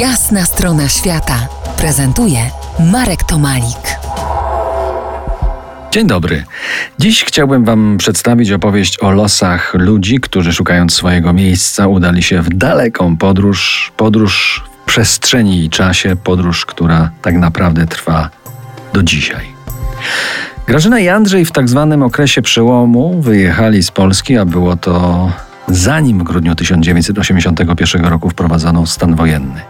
Jasna strona świata prezentuje Marek Tomalik. Dzień dobry. Dziś chciałbym Wam przedstawić opowieść o losach ludzi, którzy szukając swojego miejsca udali się w daleką podróż, podróż w przestrzeni i czasie, podróż, która tak naprawdę trwa do dzisiaj. Grażyna i Andrzej w tak zwanym okresie przełomu wyjechali z Polski, a było to zanim w grudniu 1981 roku wprowadzono stan wojenny.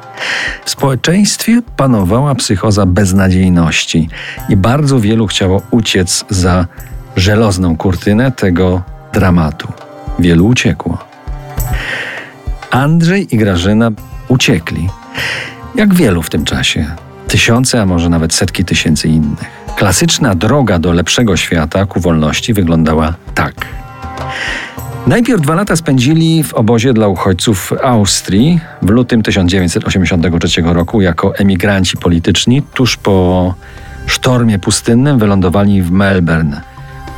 W społeczeństwie panowała psychoza beznadziejności i bardzo wielu chciało uciec za żelazną kurtynę tego dramatu. Wielu uciekło. Andrzej i Grażyna uciekli. Jak wielu w tym czasie. Tysiące, a może nawet setki tysięcy innych. Klasyczna droga do lepszego świata ku wolności wyglądała tak. Najpierw dwa lata spędzili w obozie dla uchodźców w Austrii w lutym 1983 roku jako emigranci polityczni. Tuż po sztormie pustynnym wylądowali w Melbourne.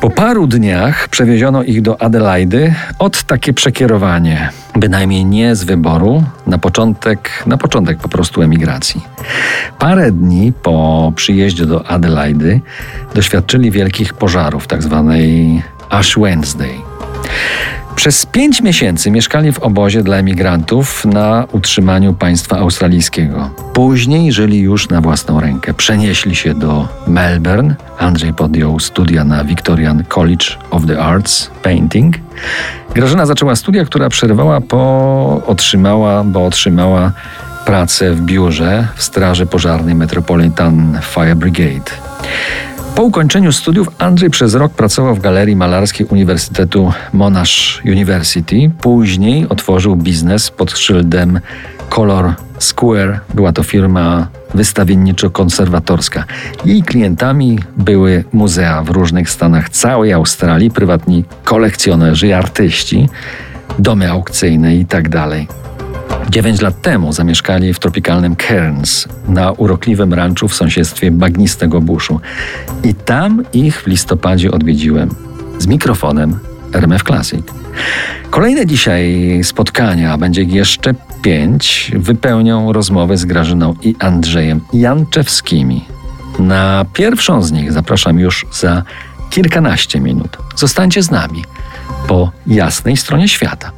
Po paru dniach przewieziono ich do Adelaidy od takie przekierowanie, bynajmniej nie z wyboru, na początek, na początek po prostu emigracji. Parę dni po przyjeździe do Adelaidy doświadczyli wielkich pożarów, tak zwanej Ash Wednesday. Przez pięć miesięcy mieszkali w obozie dla emigrantów na utrzymaniu państwa australijskiego. Później żyli już na własną rękę. Przenieśli się do Melbourne. Andrzej podjął studia na Victorian College of the Arts Painting. Grażyna zaczęła studia, która przerwała po otrzymała, bo otrzymała pracę w biurze w Straży Pożarnej Metropolitan Fire Brigade. Po ukończeniu studiów Andrzej przez rok pracował w galerii malarskiej Uniwersytetu Monash University. Później otworzył biznes pod szyldem Color Square. Była to firma wystawienniczo-konserwatorska. Jej klientami były muzea w różnych stanach całej Australii, prywatni kolekcjonerzy i artyści, domy aukcyjne itd. Tak Dziewięć lat temu zamieszkali w tropikalnym Cairns, na urokliwym ranczu w sąsiedztwie bagnistego buszu. I tam ich w listopadzie odwiedziłem z mikrofonem RMF Classic. Kolejne dzisiaj spotkania, będzie ich jeszcze pięć, wypełnią rozmowę z Grażyną i Andrzejem Janczewskimi. Na pierwszą z nich zapraszam już za kilkanaście minut. Zostańcie z nami po jasnej stronie świata.